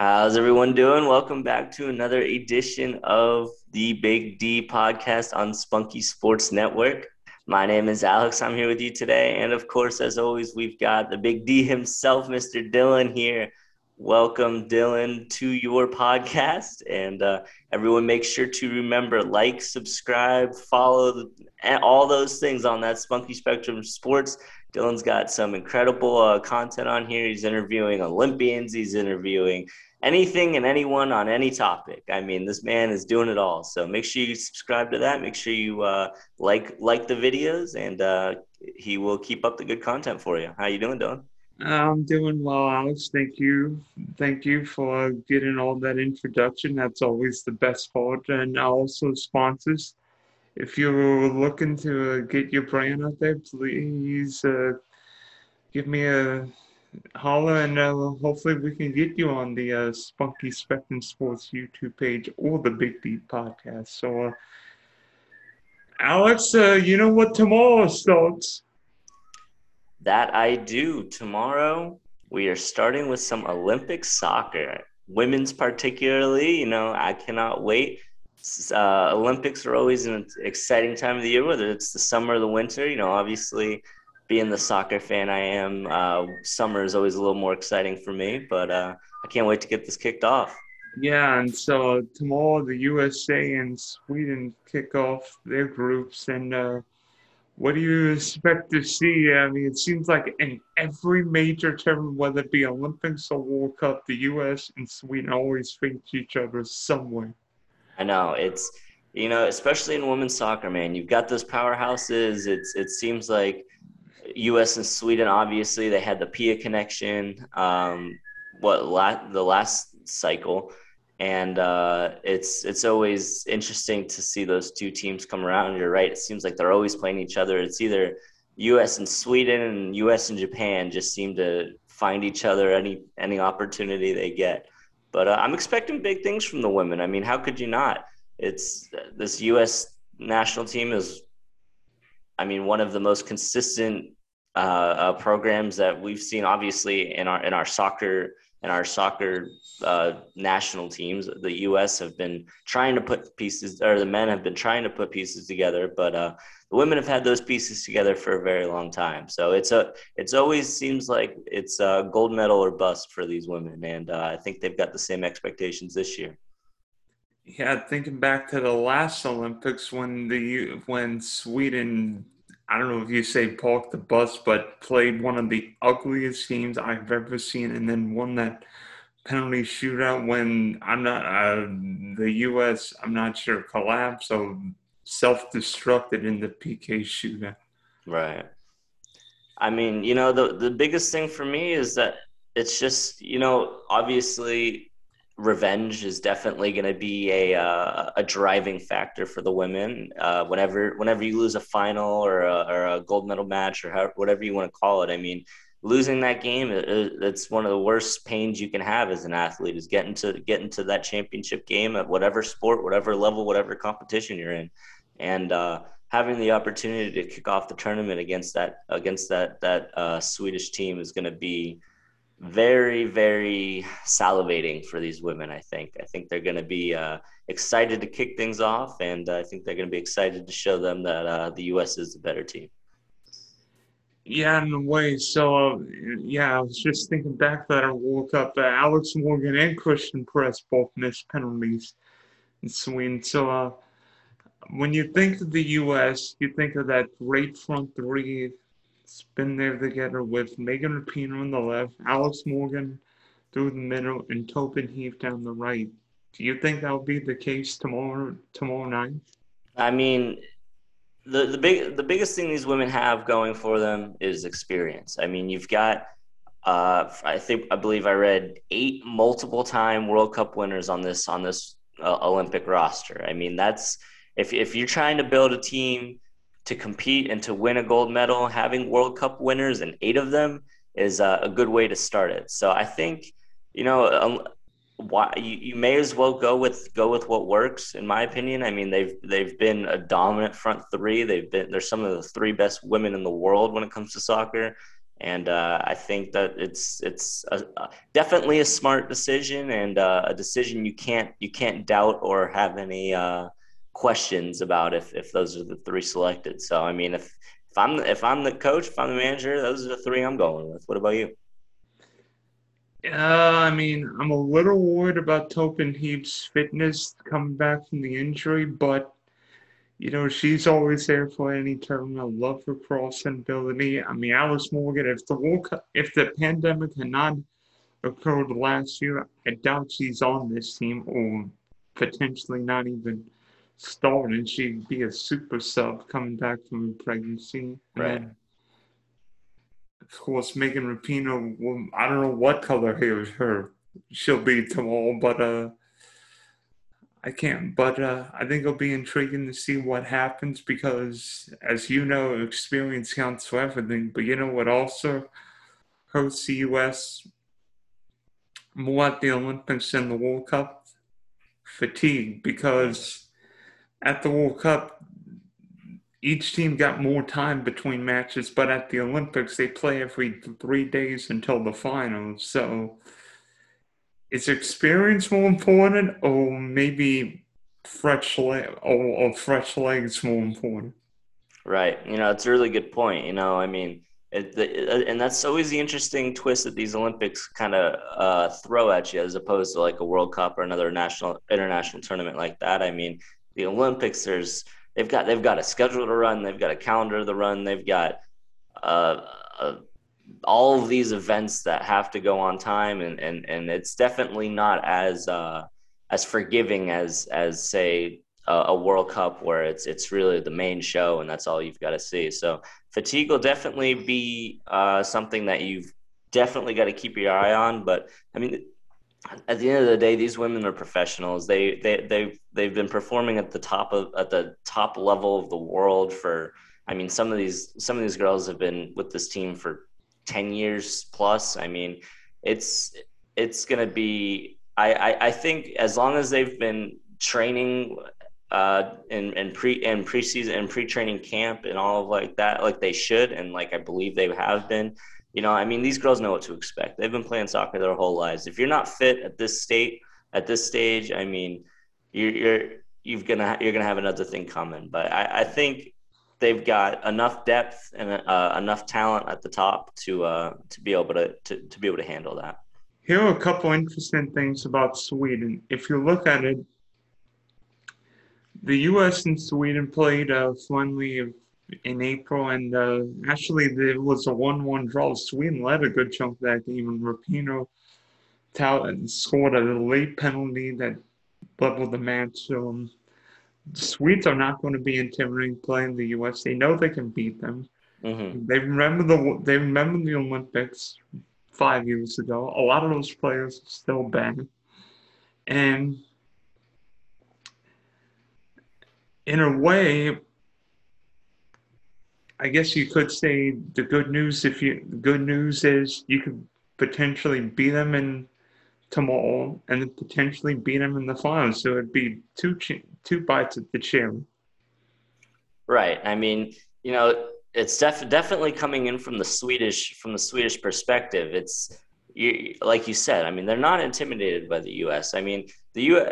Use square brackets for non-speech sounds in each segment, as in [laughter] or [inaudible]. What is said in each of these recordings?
How's everyone doing? Welcome back to another edition of the Big D podcast on Spunky Sports Network. My name is Alex. I'm here with you today. And of course, as always, we've got the Big D himself, Mr. Dylan, here. Welcome, Dylan, to your podcast. And uh, everyone, make sure to remember like, subscribe, follow, all those things on that Spunky Spectrum Sports. Dylan's got some incredible uh, content on here. He's interviewing Olympians, he's interviewing anything and anyone on any topic. I mean, this man is doing it all. So make sure you subscribe to that. Make sure you uh, like like the videos, and uh, he will keep up the good content for you. How you doing, Dylan? I'm doing well, Alex. Thank you. Thank you for getting all that introduction. That's always the best part. And also sponsors. If you're looking to get your brand out there, please uh, give me a holler and uh, hopefully we can get you on the uh, Spunky Spectrum Sports YouTube page or the Big D podcast. So, uh, Alex, uh, you know what tomorrow starts? That I do. Tomorrow we are starting with some Olympic soccer, women's particularly. You know, I cannot wait. Uh, Olympics are always an exciting time of the year, whether it's the summer or the winter. You know, obviously being the soccer fan I am, uh, summer is always a little more exciting for me. But uh, I can't wait to get this kicked off. Yeah, and so tomorrow the USA and Sweden kick off their groups, and uh, what do you expect to see? I mean, it seems like in every major tournament, whether it be Olympics or World Cup, the U.S. and Sweden always face each other somewhere. I know it's you know, especially in women's soccer, man. You've got those powerhouses. It's it seems like U.S. and Sweden, obviously, they had the Pia connection. Um, what la- the last cycle, and uh, it's it's always interesting to see those two teams come around. You're right; it seems like they're always playing each other. It's either U.S. and Sweden, and U.S. and Japan just seem to find each other any any opportunity they get. But uh, I'm expecting big things from the women. I mean, how could you not? It's this U.S. national team is I mean, one of the most consistent uh, uh, programs that we've seen, obviously, in our in our soccer and our soccer uh, national teams. The U.S. have been trying to put pieces, or the men have been trying to put pieces together, but uh, the women have had those pieces together for a very long time. So it's a it's always seems like it's a gold medal or bust for these women, and uh, I think they've got the same expectations this year. Yeah, thinking back to the last Olympics when the when Sweden, I don't know if you say park the bus, but played one of the ugliest games I've ever seen, and then won that penalty shootout when I'm not uh, the U.S. I'm not sure collapsed or self-destructed in the PK shootout. Right. I mean, you know, the the biggest thing for me is that it's just you know obviously revenge is definitely going to be a uh, a driving factor for the women. Uh, whenever whenever you lose a final or a, or a gold medal match or whatever you want to call it, I mean, losing that game it's one of the worst pains you can have as an athlete is getting to getting to that championship game at whatever sport, whatever level, whatever competition you're in, and. Uh, having the opportunity to kick off the tournament against that against that that uh, Swedish team is going to be very, very salivating for these women. I think. I think they're going to be uh, excited to kick things off, and I think they're going to be excited to show them that uh, the U.S. is the better team. Yeah, in a way. So, uh, yeah, I was just thinking back that I woke up. Uh, Alex Morgan and Christen Press both missed penalties in Sweden. So, uh, when you think of the U.S., you think of that great front three spin there together with Megan Rapinoe on the left, Alex Morgan through the middle, and Tobin Heath down the right. Do you think that'll be the case tomorrow tomorrow night? I mean, the the big the biggest thing these women have going for them is experience. I mean, you've got uh, I think I believe I read eight multiple time World Cup winners on this on this uh, Olympic roster. I mean, that's if if you're trying to build a team to compete and to win a gold medal, having World Cup winners and eight of them is a, a good way to start it. So I think, you know, um, why you, you may as well go with go with what works in my opinion. I mean, they've they've been a dominant front three. They've been they're some of the three best women in the world when it comes to soccer. And uh, I think that it's it's a, a, definitely a smart decision and uh, a decision you can't you can't doubt or have any uh, questions about if if those are the three selected. So I mean, if if I'm if I'm the coach, if I'm the manager, those are the three I'm going with. What about you? Uh, I mean, I'm a little worried about Tobin Heath's fitness coming back from the injury, but you know, she's always there for any tournament. I love her ability. I mean, Alex Morgan, if the World Cup, if the pandemic had not occurred last year, I doubt she's on this team or potentially not even starting. She'd be a super sub coming back from pregnancy. Right. And of course, Megan Rapinoe, well, I don't know what color hair her she'll be tomorrow, but uh, I can't. But uh, I think it'll be intriguing to see what happens because, as you know, experience counts for everything. But you know what also hurts the U.S. more at the Olympics than the World Cup? Fatigue, because at the World Cup, each team got more time between matches, but at the Olympics, they play every three days until the finals. So is experience more important or maybe fresh leg or, or fresh legs more important? Right. You know, it's a really good point. You know, I mean, it, the, and that's always the interesting twist that these Olympics kind of uh, throw at you, as opposed to like a World Cup or another national international tournament like that. I mean, the Olympics, there's they've got they've got a schedule to run, they've got a calendar to run, they've got uh, a all of these events that have to go on time and and and it's definitely not as uh as forgiving as as say a, a World Cup where it's it's really the main show and that's all you've got to see. So fatigue will definitely be uh, something that you've definitely got to keep your eye on. But I mean, at the end of the day, these women are professionals. They they they've they've been performing at the top of at the top level of the world for. I mean, some of these some of these girls have been with this team for 10 years plus. I mean, it's it's going to be. I, I, I think as long as they've been training uh, in, in pre in preseason and pre training camp and all of like that, like they should, and like I believe they have been. You know, I mean, these girls know what to expect. They've been playing soccer their whole lives. If you're not fit at this state, at this stage, I mean, you're you're you're gonna you're gonna have another thing coming. But I, I think they've got enough depth and uh, enough talent at the top to uh, to be able to, to to be able to handle that. Here are a couple interesting things about Sweden. If you look at it, the U.S. and Sweden played a friendly in April, and uh, actually there was a one-one draw. Sweden led a good chunk of that game, and Rapinoe scored a late penalty that leveled the match. Um, the Swedes are not going to be intimidating playing the U.S. They know they can beat them. Mm-hmm. They remember the they remember the Olympics five years ago. A lot of those players are still back, and in a way, I guess you could say the good news. If you good news is you could potentially beat them in tomorrow and potentially beat them in the finals. So it'd be two two bites at the cherry. Right. I mean, you know, it's def- definitely coming in from the Swedish from the Swedish perspective. It's you, like you said. I mean, they're not intimidated by the U.S. I mean, the U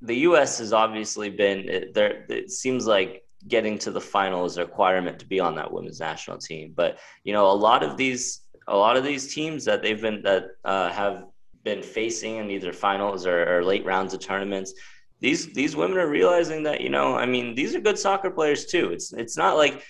the U.S. has obviously been there. It seems like getting to the final is a requirement to be on that women's national team. But you know, a lot of these a lot of these teams that they've been that uh, have been facing in either finals or, or late rounds of tournaments these these women are realizing that you know i mean these are good soccer players too it's it's not like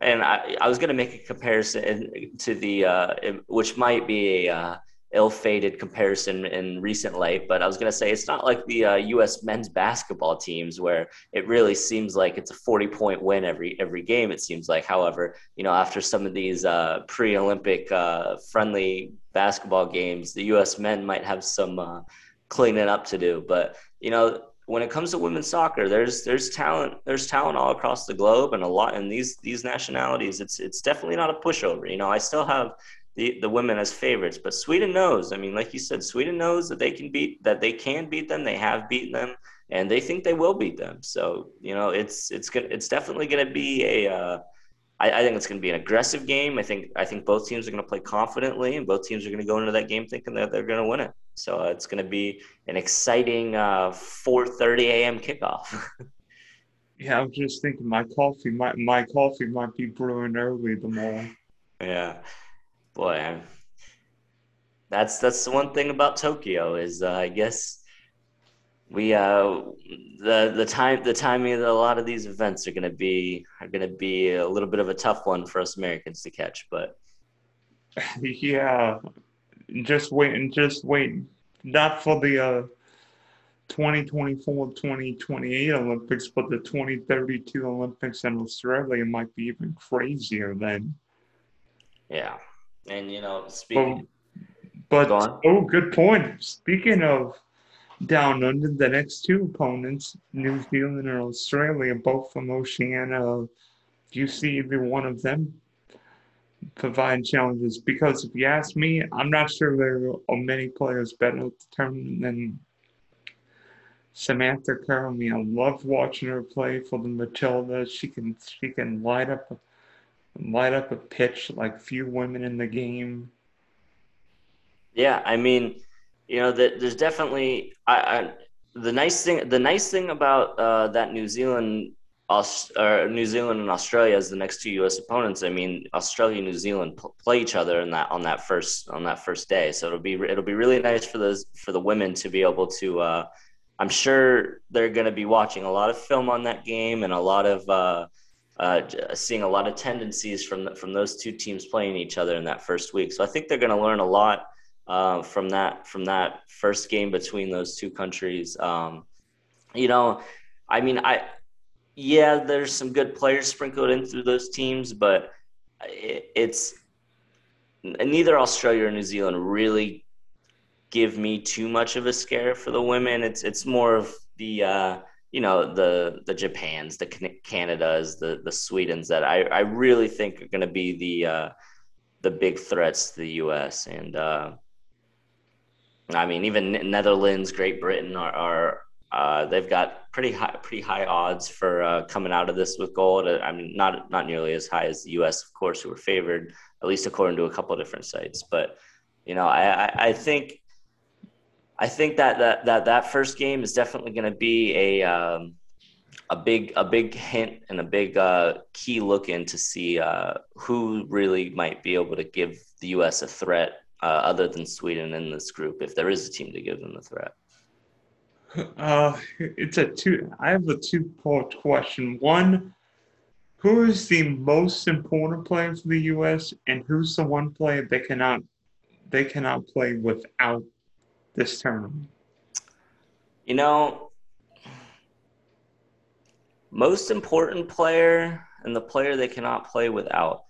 and i, I was going to make a comparison to the uh, which might be a uh, ill-fated comparison in recent life but i was going to say it's not like the uh, us men's basketball teams where it really seems like it's a 40 point win every every game it seems like however you know after some of these uh, pre-olympic uh, friendly basketball games the us men might have some uh, cleaning up to do but you know when it comes to women's soccer, there's there's talent there's talent all across the globe and a lot in these these nationalities. It's it's definitely not a pushover. You know, I still have the, the women as favorites. But Sweden knows. I mean, like you said, Sweden knows that they can beat that they can beat them. They have beaten them, and they think they will beat them. So you know, it's it's gonna it's definitely going to be a uh, I, I think it's going to be an aggressive game. I think I think both teams are going to play confidently, and both teams are going to go into that game thinking that they're going to win it. So uh, it's going to be an exciting uh, 4:30 a.m. kickoff. [laughs] yeah, I was just thinking my coffee, my my coffee might be brewing early tomorrow. Yeah, boy, I'm, that's that's the one thing about Tokyo is uh, I guess we uh the the time the timing of a lot of these events are going to be are to be a little bit of a tough one for us Americans to catch but [laughs] yeah just waiting just waiting. Not for the uh 2024 2028 Olympics but the 2032 Olympics in Australia might be even crazier then. Yeah and you know speaking but, but oh good point speaking of down under the next two opponents, New Zealand and Australia, both from Oceania. Do you see either one of them provide challenges? Because if you ask me, I'm not sure there are many players better at the tournament than Samantha Kerr. I mean, I love watching her play for the Matilda. She can she can light up light up a pitch like few women in the game. Yeah, I mean you know that there's definitely I, I, the nice thing the nice thing about uh, that New Zealand or New Zealand and Australia as the next two U.S. opponents. I mean, Australia and New Zealand pl- play each other in that on that first on that first day. So it'll be it'll be really nice for those for the women to be able to. Uh, I'm sure they're going to be watching a lot of film on that game and a lot of uh, uh, seeing a lot of tendencies from the, from those two teams playing each other in that first week. So I think they're going to learn a lot uh, from that from that first game between those two countries. Um, you know, I mean, I yeah, there's some good players sprinkled in through those teams, but it, it's neither Australia or New Zealand really give me too much of a scare for the women. It's it's more of the uh, you know the the Japans, the Canadas, the the Swedens that I I really think are going to be the uh, the big threats to the U.S. and uh, I mean, even Netherlands, Great Britain are, are uh, they've got pretty high, pretty high odds for uh, coming out of this with gold. I mean, not not nearly as high as the U.S., of course, who were favored, at least according to a couple different sites. But you know, I, I, I think I think that that that that first game is definitely going to be a um, a big a big hint and a big uh, key look in to see uh, who really might be able to give the U.S. a threat uh, other than Sweden in this group, if there is a team to give them the threat? [laughs] Uh, it's a two. I have a two-part question. One, who is the most important player for the U.S. and who's the one player they cannot they cannot play without this tournament? You know, most important player and the player they cannot play without.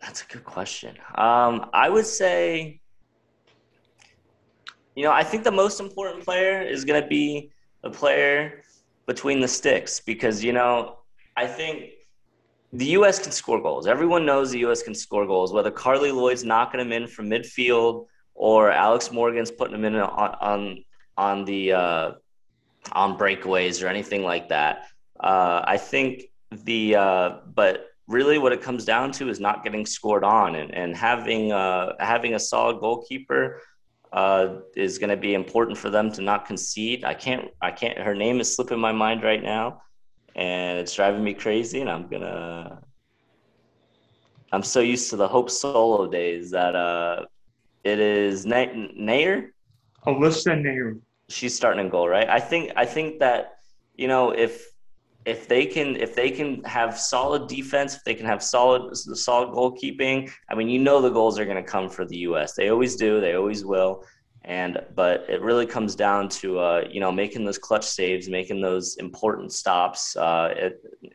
That's a good question. Um, I would say, you know, I think the most important player is going to be the player between the sticks because, you know, I think the U.S. can score goals. Everyone knows the U.S. can score goals, whether Carly Lloyd's knocking them in from midfield or Alex Morgan's putting them in on on, on the uh, on breakaways or anything like that. Uh, I think the uh, but really what it comes down to is not getting scored on and, and having uh, having a solid goalkeeper uh, is going to be important for them to not concede. I can't I can't her name is slipping my mind right now and it's driving me crazy and I'm gonna I'm so used to the Hope Solo days that uh, it is Naeher. Alyssa Naeher. She's starting in goal, right? I think I think that you know if if they can if they can have solid defense, if they can have solid solid goalkeeping, I mean, you know the goals are going to come for the U.S. They always do. They always will. And but it really comes down to uh, you know making those clutch saves, making those important stops uh,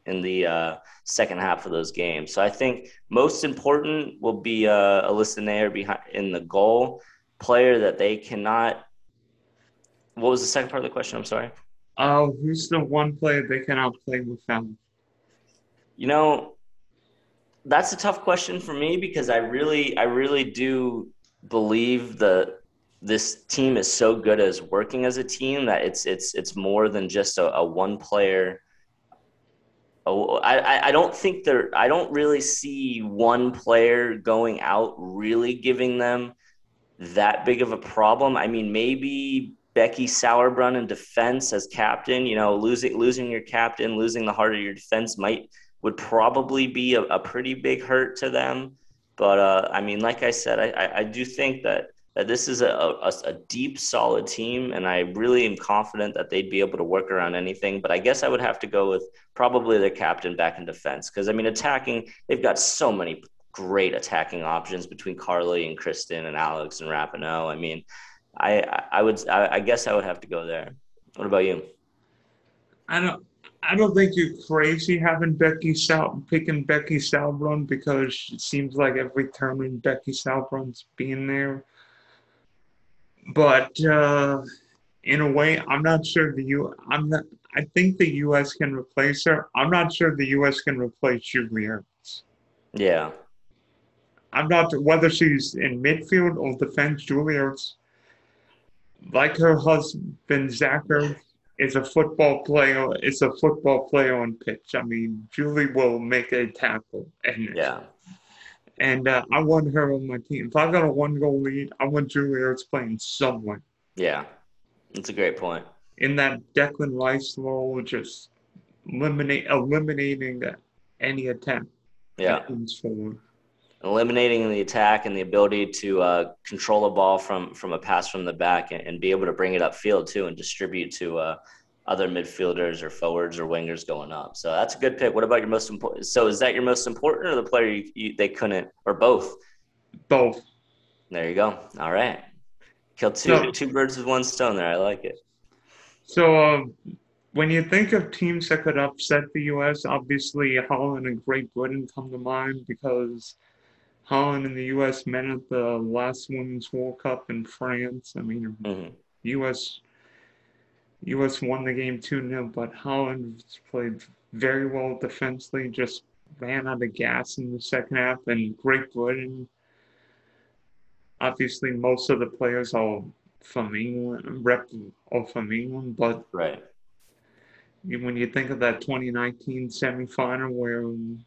in the uh, second half of those games. So I think most important will be uh, Alyssa Naeher behind in the goal player that they cannot. What was the second part of the question? I'm sorry. Oh, who's the one player they cannot play without? You know, that's a tough question for me because I really, I really do believe that this team is so good as working as a team that it's it's it's more than just a, a one player Oh, I, I don't think they're. I don't really see one player going out really giving them that big of a problem. I mean, maybe Becky Sauerbrunn in defense as captain. You know, losing losing your captain, losing the heart of your defense might would probably be a, a pretty big hurt to them. But uh, I mean, like I said, I, I, I do think that that this is a, a, a, deep, solid team, and I really am confident that they'd be able to work around anything. But I guess I would have to go with probably their captain back in defense because I mean, attacking, they've got so many great attacking options between Carli and Christen and Alex and Rapinoe. I mean, I I would I, I guess I would have to go there. What about you? I don't. I don't think you're crazy having Becky Sal picking Becky Sauerbrunn because it seems like every tournament Becky Sauerbrunn's being there but uh, in a way, I'm not sure the U. I'm not. I think the U.S. can replace her. I'm not sure the U.S. can replace Julie Ertz. Yeah. I'm not whether she's in midfield or defense. Julie Ertz, like her husband Zach Ertz, is a football player. Is a football player on pitch. I mean, Julie will make a tackle. And yeah. And uh, I want her on my team. If I've got a one goal lead, I want Julie Ertz playing somewhere. Yeah, that's a great point. In that Declan Rice role, just eliminate eliminating that any attack. Yeah. Eliminating the attack and the ability to uh, control a ball from from a pass from the back and, and, be able to bring it upfield too and distribute to uh, other midfielders or forwards or wingers going up. So that's a good pick. What about your most important? So is that your most important or the player you, you, they couldn't or both? Both. There you go. All right. Kill two two birds with one stone there. I like it. So um, when you think of teams that could upset the U.S., obviously Holland and Great Britain come to mind because Holland and the U.S. met at the last Women's World Cup in France. I mean, mm-hmm. U.S. U.S. won the game 2 0, but Holland played very well defensively, just ran out of gas in the second half. And Great Britain, obviously, most of the players are from England, rep are from England, but right. when you think of that 2019 semifinal where um,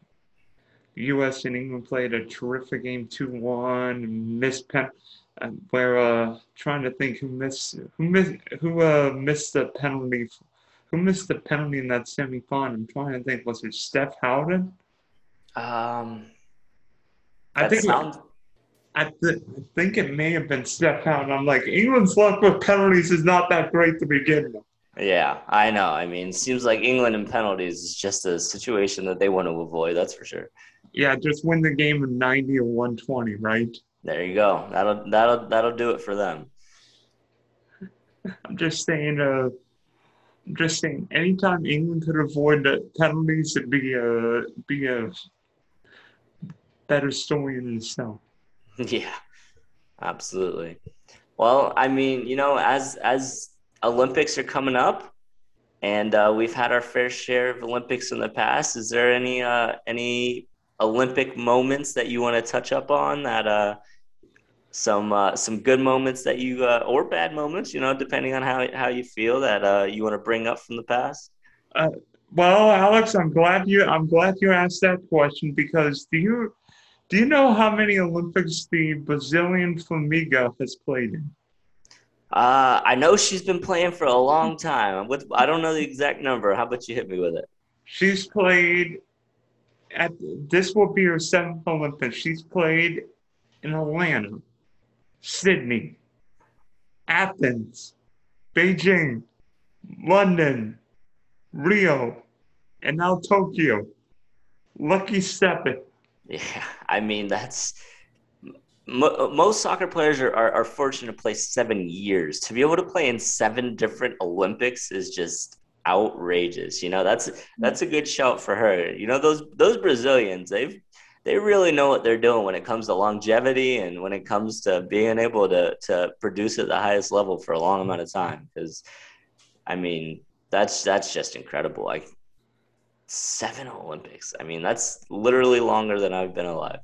U.S. and England played a terrific game 2 1, missed pen we're uh, trying to think who missed who missed who uh, missed the penalty. Who missed the penalty in that semifinal? I'm trying to think. Was it Steph Houghton? Um, I think. Sounds... I, th- I think it may have been Steph Houghton. I'm like, England's luck with penalties is not that great to begin with. Yeah, I know. I mean, seems like England and penalties is just a situation that they want to avoid. That's for sure. Yeah, just win the game in 90 or 120, right? There you go. That'll that'll that'll do it for them. I'm just saying. Uh, I'm just saying. Anytime England could avoid the penalties, it'd be a be a better story in itself. [laughs] Yeah, absolutely. Well, I mean, you know, as as Olympics are coming up, and uh, we've had our fair share of Olympics in the past. Is there any uh, any Olympic moments that you want to touch up on that uh, some uh, some good moments that you uh, or bad moments, you know, depending on how how you feel that uh, you want to bring up from the past? Uh, well, Alex, I'm glad you I'm glad you asked that question because do you do you know how many Olympics the Brazilian Formiga has played in? Uh, I know she's been playing for a long time. With I don't know the exact number. How about you hit me with it? She's played at this will be her seventh Olympics. She's played in Atlanta, Sydney, Athens, Beijing, London, Rio, and now Tokyo. Lucky stepping. Yeah, I mean that's most soccer players are, are, are, fortunate to play seven years. To be able to play in seven different Olympics is just outrageous. You know, that's that's a good shout for her. You know, those those Brazilians, they've they really know what they're doing when it comes to longevity and when it comes to being able to to produce at the highest level for a long amount of time. Because, I mean, that's that's just incredible. Like seven Olympics. I mean, that's literally longer than I've been alive.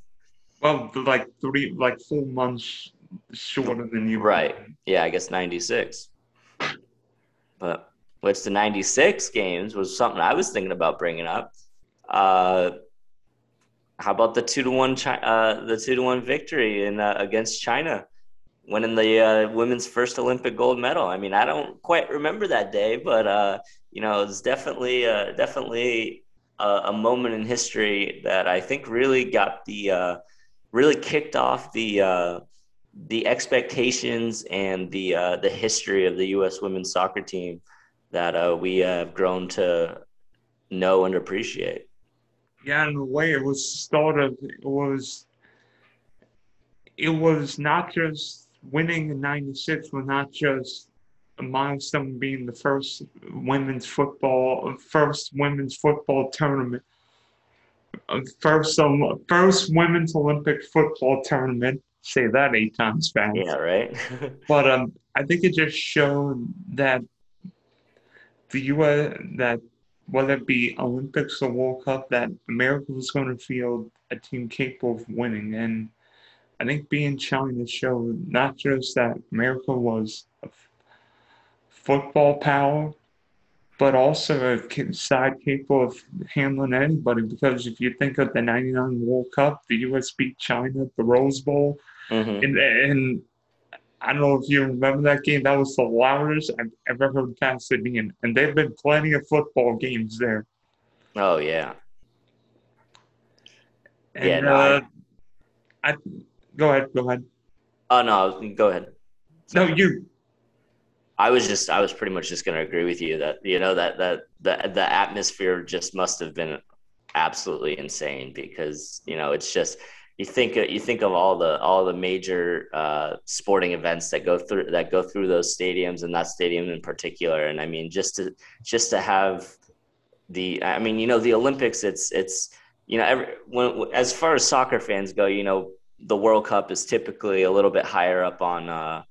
Well, like three, like four months shorter than you. Right. Yeah, I guess ninety six. But which the ninety six games was something I was thinking about bringing up Uh, how about the two to one uh, the two to one victory in uh, against China, winning the uh, women's first Olympic gold medal? I mean, I don't quite remember that day, but uh, you know, it's definitely uh, definitely a, a, moment in history that I think really got the uh, really kicked off the the expectations and the the history of the U.S. women's soccer team that we have grown to know and appreciate yeah, in a way, it was started. It was. It was not just winning in '96 was not just a milestone being the first women's football, first women's football tournament, first um, first women's Olympic football tournament. Say that eight times fast. Yeah, right. [laughs] but um, I think it just showed that the U.S. that whether it be Olympics or World Cup, that America was going to field a team capable of winning. And I think being China showed not just that America was a football power, but also a side capable of handling anybody. Because if you think of the 99 World Cup, the U.S. beat China at the Rose Bowl. Mm-hmm. And, and I don't know if you remember that game. That was the loudest I've ever heard Pasadena, and they've been plenty of football games there. Oh yeah. And, yeah. No, uh, I... I go ahead. Go ahead. Oh no, go ahead. No, you. I was just I was pretty much just going to agree with you that you know that that the the atmosphere just must have been absolutely insane because you know it's just you think you think of all the all the major uh, sporting events that go through that go through those stadiums and that stadium in particular. And i mean just to just to have the i mean you know the olympics it's it's you know every, when, as far as soccer fans go you know the world cup is typically a little bit higher up on uh,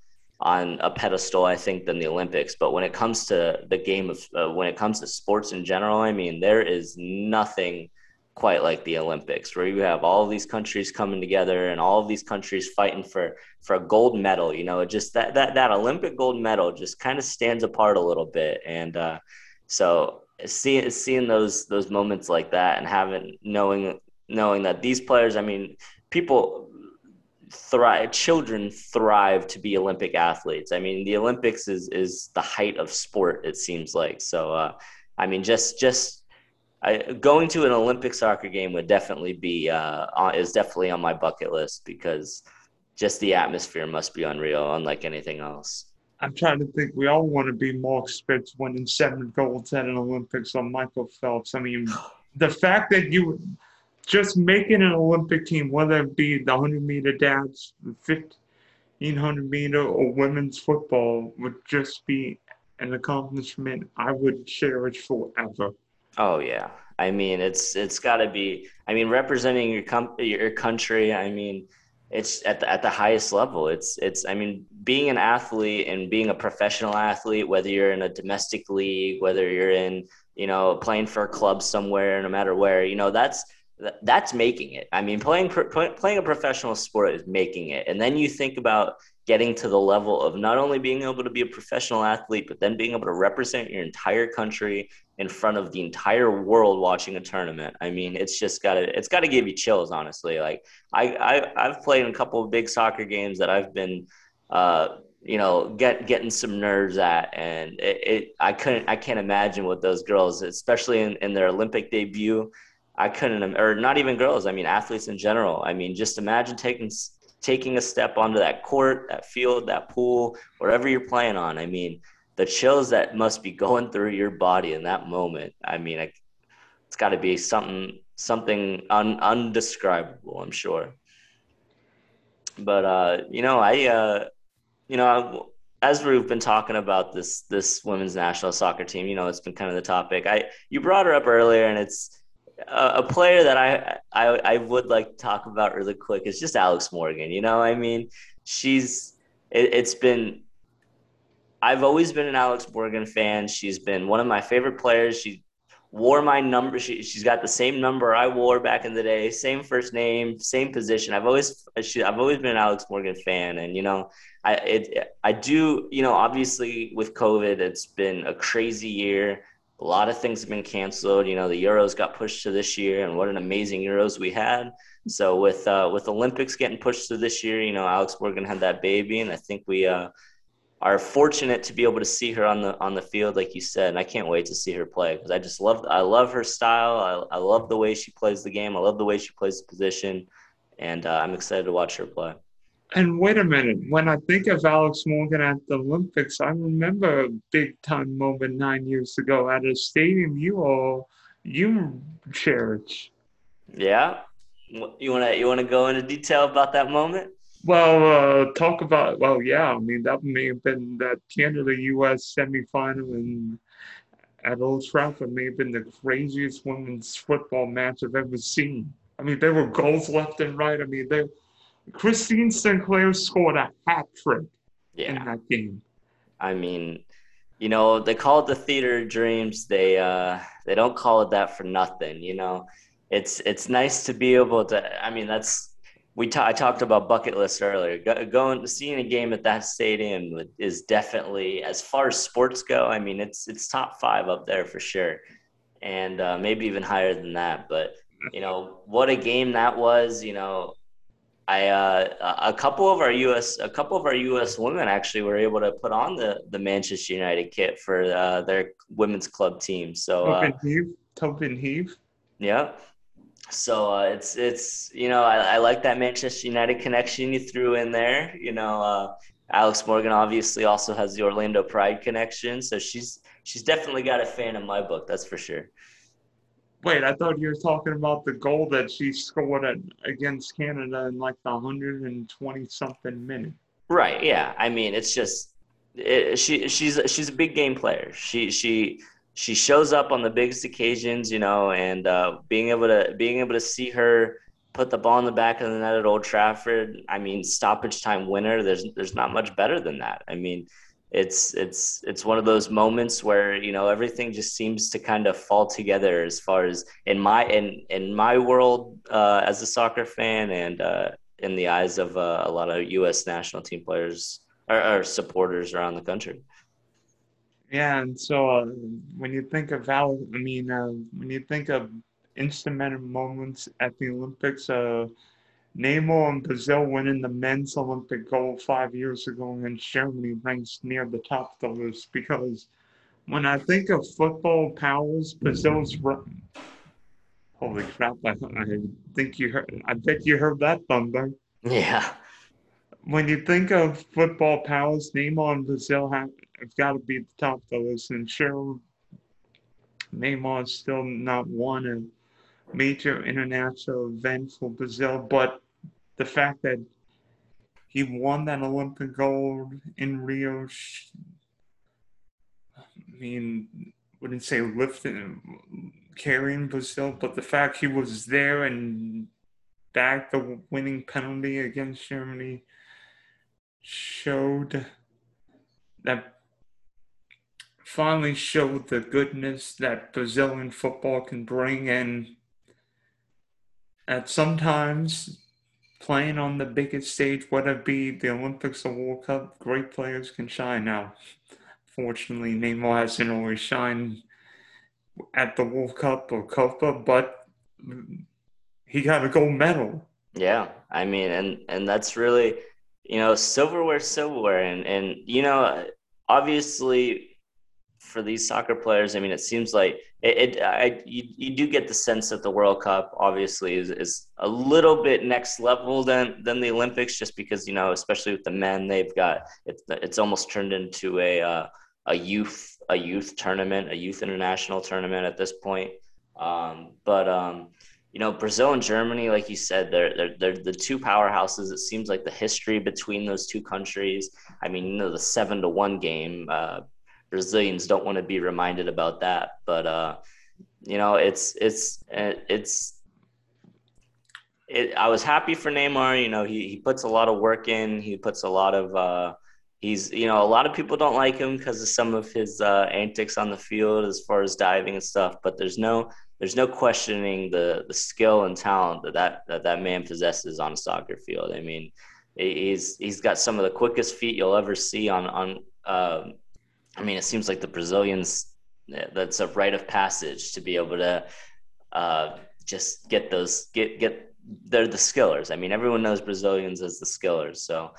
on a pedestal i think than the olympics. But when it comes to the game of uh, when it comes to sports in general i mean there is nothing quite like the Olympics, where you have all these countries coming together and all of these countries fighting for for a gold medal. You know, just that that that Olympic gold medal just kind of stands apart a little bit, and uh, so seeing seeing those those moments like that and having knowing knowing that these players, I mean, people thrive children thrive to be olympic athletes i mean the olympics is is the height of sport it seems like so uh, i mean just just I, going to an Olympic soccer game would definitely be uh, is definitely on my bucket list because just the atmosphere must be unreal, unlike anything else. I'm trying to think. We all want to be Mark Spitz winning seven golds at an Olympics on Michael Phelps. I mean, [sighs] the fact that you just making an Olympic team, whether it be the 100 meter dash, 1500 meter, or women's football, would just be an accomplishment I would cherish forever. Oh yeah. I mean, it's it's got to be. I mean, representing your com- your country. I mean, it's at the at the highest level. It's it's. I mean, being an athlete and being a professional athlete, whether you're in a domestic league, whether you're in you know playing for a club somewhere, no matter where, you know that's that's making it. I mean, playing playing a professional sport is making it. And then you think about getting to the level of not only being able to be a professional athlete, but then being able to represent your entire country in front of the entire world watching a tournament. I mean, it's just gotta it's gotta give you chills, honestly. Like I, I I've played in a couple of big soccer games that I've been uh, you know, get getting some nerves at, and it, it, I couldn't, I can't imagine what those girls, especially in, in their Olympic debut, I couldn't, or not even girls. I mean, athletes in general. I mean, just imagine taking taking a step onto that court, that field, that pool, wherever you're playing on. I mean, the chills that must be [laughs] going through your body in that moment. I mean, I, it's got to be something something un, undescribable. I'm sure. But uh, you know, I uh, you know, as we've been talking about this this women's national soccer team, you know, it's been kind of the topic. I you brought her up earlier, and it's a player that I, I I would like to talk about really quick is just Alex Morgan. You know, I mean, she's it, it's been. I've always been an Alex Morgan fan. She's been one of my favorite players. She wore my number. She, she's got the same number I wore back in the day, same first name, same position. I've always she, I've always been an Alex Morgan fan, and you know, I it I do you know obviously with COVID, it's been a crazy year a lot of things have been canceled. You know, the Euros got pushed to this year, and what an amazing Euros we had. So with uh, with Olympics getting pushed to this year, you know, Alex Morgan had that baby, and I think we uh, are fortunate to be able to see her on the on the field, like you said. And I can't wait to see her play because I just love I love her style. I, I love the way she plays the game. I love the way she plays the position, and uh, I'm excited to watch her play. And wait a minute, when I think of Alex Morgan at the Olympics, I remember a big time moment nine years ago at a stadium you all you cherish. Yeah, you wanna you wanna go into detail about that moment? Well, uh, talk about well, yeah. I mean, that may have been that Canada-U.S. semifinal and at Old Trafford may have been the craziest women's football match I've ever seen. I mean, there were goals left and right. I mean, they Christine Sinclair scored a hat trick yeah. in that game. I mean, you know, they call it the theater of dreams. They uh, they don't call it that for nothing. You know, it's it's nice to be able to. I mean, that's we ta- I talked about bucket list earlier. Go, going seeing a game at that stadium is definitely as far as sports go. I mean, it's it's top five up there for sure, and uh, maybe even higher than that. But you know what a game that was. You know, I uh, a couple of our U.S. a couple of our U.S. women actually were able to put on the the Manchester United kit for uh, their women's club team. So uh, Heath, Tobin Heath. Yeah. So uh, it's it's you know I, I, like that Manchester United connection you threw in there. You know uh, Alex Morgan obviously also has the Orlando Pride connection, so she's she's definitely got a fan in my book. That's for sure. Wait, I thought you were talking about the goal that she scored at, against Canada in like the 120 something minute. Right. Yeah. I mean, it's just it, she she's she's a big game player. She she she shows up on the biggest occasions, you know, and uh, being able to being able to see her put the ball in the back of the net at Old Trafford. I mean, stoppage time winner. There's there's not much better than that. I mean, it's it's it's one of those moments where you know everything just seems to kind of fall together as far as in my in in my world uh, as a soccer fan and uh, in the eyes of uh, a lot of U.S. national team players or, or supporters around the country. Yeah, and so uh, when you think of how, I mean, uh, when you think of instrumental moments at the Olympics, uh, Neymar and Brazil winning the men's Olympic gold five years ago and Germany ranks near the top of the list because when I think of football powers, Brazil's holy crap! I, I think you heard. I bet you heard that thunder. Yeah. When you think of football powers, Neymar and Brazil have, have got to be at the top of the list, and sure, Neymar's still not won a major international event for Brazil, but the fact that he won that Olympic gold in Rio. I mean, wouldn't say lifting, carrying Brazil, but the fact he was there and back the winning penalty against Germany showed that finally showed the goodness that Brazilian football can bring and at sometimes playing on the biggest stage, whether it be the Olympics or World Cup, great players can shine now. Fortunately, Neymar hasn't always shined at the World Cup or Copa, but he got a gold medal. Yeah, I mean, and and that's really, you know, silverware, silverware, and and you know, obviously for these soccer players, I mean, it seems like it. it I you, you do get the sense that the World Cup obviously is, is a little bit next level than than the Olympics, just because you know, especially with the men, they've got it's it's almost turned into a uh, a youth a youth tournament, a youth international tournament at this point. Um, but um, you know, Brazil and Germany, like you said, they're, they're they're the two powerhouses. It seems like the history between those two countries. I mean, you know, the seven to one game. Uh, Brazilians don't want to be reminded about that. But uh, you know, it's it's it's. It, I was happy for Neymar. You know, he, he puts a lot of work in. He puts a lot of. Uh, he's you know a lot of people don't like him because of some of his uh, antics on the field as far as diving and stuff. But there's no there's no questioning the the skill and talent that that that, that man possesses on a soccer field. I mean, he's he's got some of the quickest feet you'll ever see on on. Um, I mean, it seems like the Brazilians that's a rite of passage to be able to uh, just get those get get they're the skillers. I mean, everyone knows Brazilians as the skillers. So,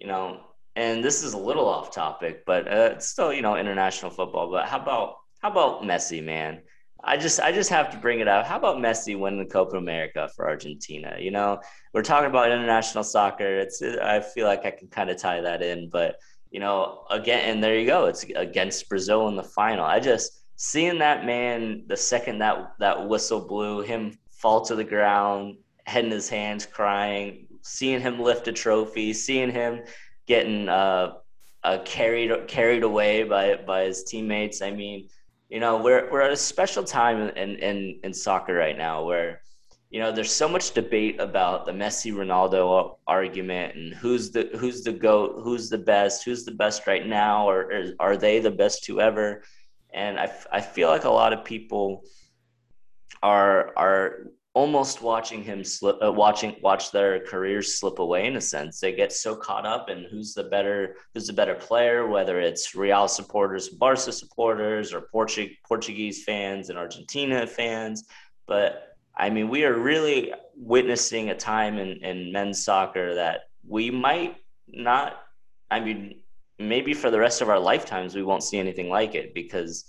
you know, and this is a little off topic, but uh, it's still you know international football. But how about how about Messi, man? I just I just have to bring it up. How about Messi winning the Copa America for Argentina? You know, we're talking about international soccer. It's I feel like I can kind of tie that in, but you know, again, and there you go. It's against Brazil in the final. I just seeing that man the second that that whistle blew, him fall to the ground, head in his hands, crying, seeing him lift a trophy, seeing him getting uh, uh, carried carried away by by his teammates. I mean, you know, we're we're at a special time in in in soccer right now where you know there's so much debate about the Messi Ronaldo argument and who's the who's the goat, who's the best, who's the best right now, or, or are they the best to ever? And I, I feel like a lot of people are are almost watching him slip, uh, watching watch their careers slip away in a sense. They get so caught up in who's the better who's the better player, whether it's Real supporters, Barca supporters, or Portu- Portuguese fans and Argentina fans. But I mean, we are really witnessing a time in, in men's soccer that we might not. I mean, maybe for the rest of our lifetimes, we won't see anything like it because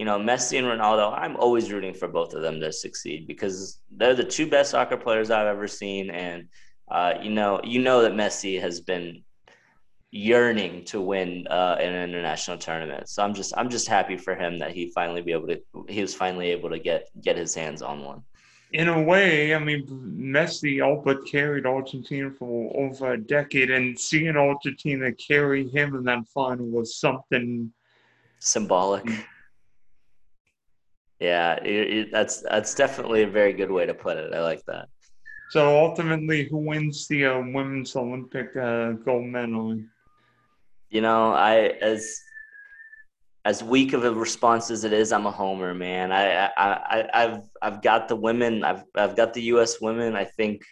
you know, Messi and Ronaldo, I'm always rooting for both of them to succeed because they're the two best soccer players I've ever seen. And, uh, you know, you know that Messi has been yearning to win uh, an international tournament. So I'm just, I'm just happy for him that he finally be able to, he was finally able to get, get his hands on one. In a way, I mean, Messi all but carried Argentina for over a decade, and seeing Argentina carry him in that final was something symbolic. Yeah, it, it, that's that's definitely a very good way to put it. I like that. So ultimately, who wins the uh, women's Olympic uh, gold medal? You know, I as as weak of a response as it is, I'm a homer, man. I, I, I I've I've got the women. I've I've got the U.S. women. I think,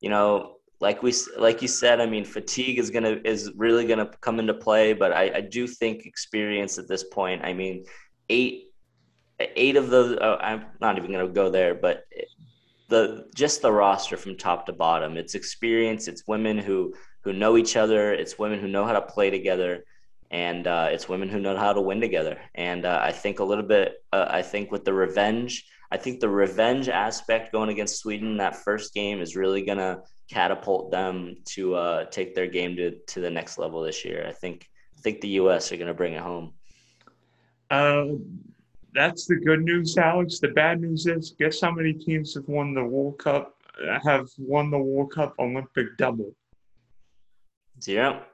you know, like we like you said. I mean, fatigue is gonna is really gonna come into play, but I, I do think experience at this point. I mean, eight eight of those. Oh, I'm not even to go there, but the just the roster from top to bottom. It's experience. It's women who who know each other. It's women who know how to play together, and uh, it's women who know how to win together. And uh, I think a little bit. Uh, I think with the revenge. I think the revenge aspect going against Sweden that first game is really going to catapult them to uh, take their game to, to the next level this year. I think I think the U.S. are going to bring it home. Uh, that's the good news, Alex. The bad news is, guess how many teams have won the World Cup? Have won the World Cup Olympic double? Zero.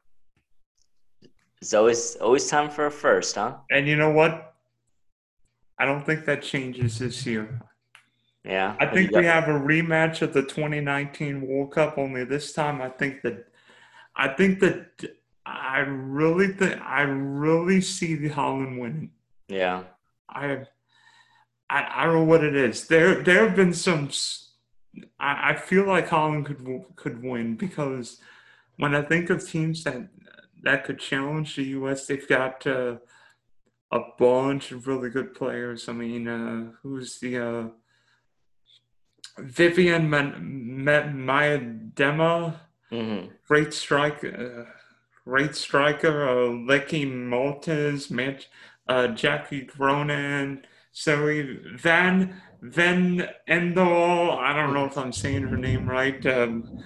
It's always always time for a first, huh? And you know what? I don't think that changes this year. Yeah. I think we have a rematch of the 2019 World Cup. Only this time, I think that I think that I really think I really see the Holland winning. Yeah. I, I, I don't know what it is. There, there have been some. I, I feel like Holland could could win because when I think of teams that that could challenge the U.S., they've got uh, a bunch of really good players. I mean, uh, who's the uh, Vivianne Miedema? Mm-hmm. Great striker, uh, great striker. Uh, Lecky Manch- uh, Jackie Groenen, Zoe Van Van Endel. I don't know if I'm saying her name right, um,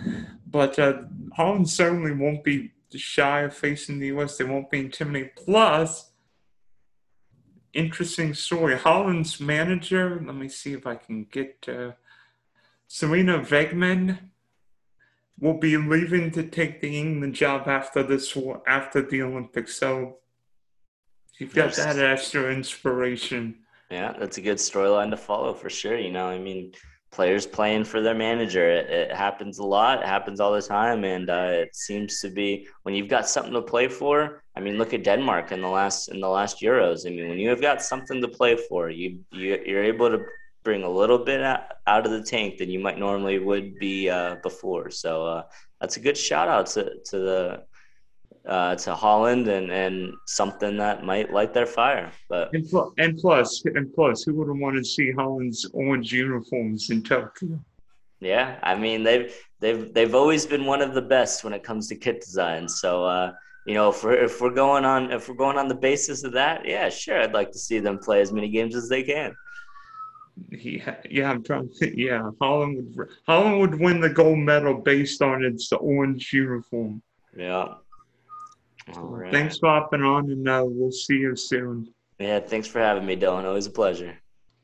but uh, Holland certainly won't be shy of facing the U.S. They won't be intimidated. Plus, interesting story. Holland's manager. Let me see if I can get uh, Sarina Wiegman will be leaving to take the England job after this after the Olympics. So You've got that extra inspiration. Yeah, that's a good storyline to follow for sure. You know, I mean, players playing for their manager. It, it happens a lot. It happens all the time, and uh, it seems to be when you've got something to play for. I mean, look at Denmark in the last in the last Euros. I mean, when you have got something to play for, you, you you're able to bring a little bit out of the tank than you might normally would be uh, before. So uh, that's a good shout out to to the uh, to Holland and, and something that might light their fire. But And, pl- and plus, and plus, who wouldn't want to see Holland's orange uniforms in Tokyo? yeah, I mean they've they've they've always been one of the best when it comes to kit design. So uh, you know, if we're if we're going on if we're going on the basis of that, yeah, sure, I'd like to see them play as many games as they can. Yeah, yeah, I'm trying to. Yeah, Holland would Holland would win the gold medal based on its orange uniform. Yeah. All right. Thanks for hopping on, and uh, we'll see you soon. Yeah, thanks for having me, Dylan. Always a pleasure.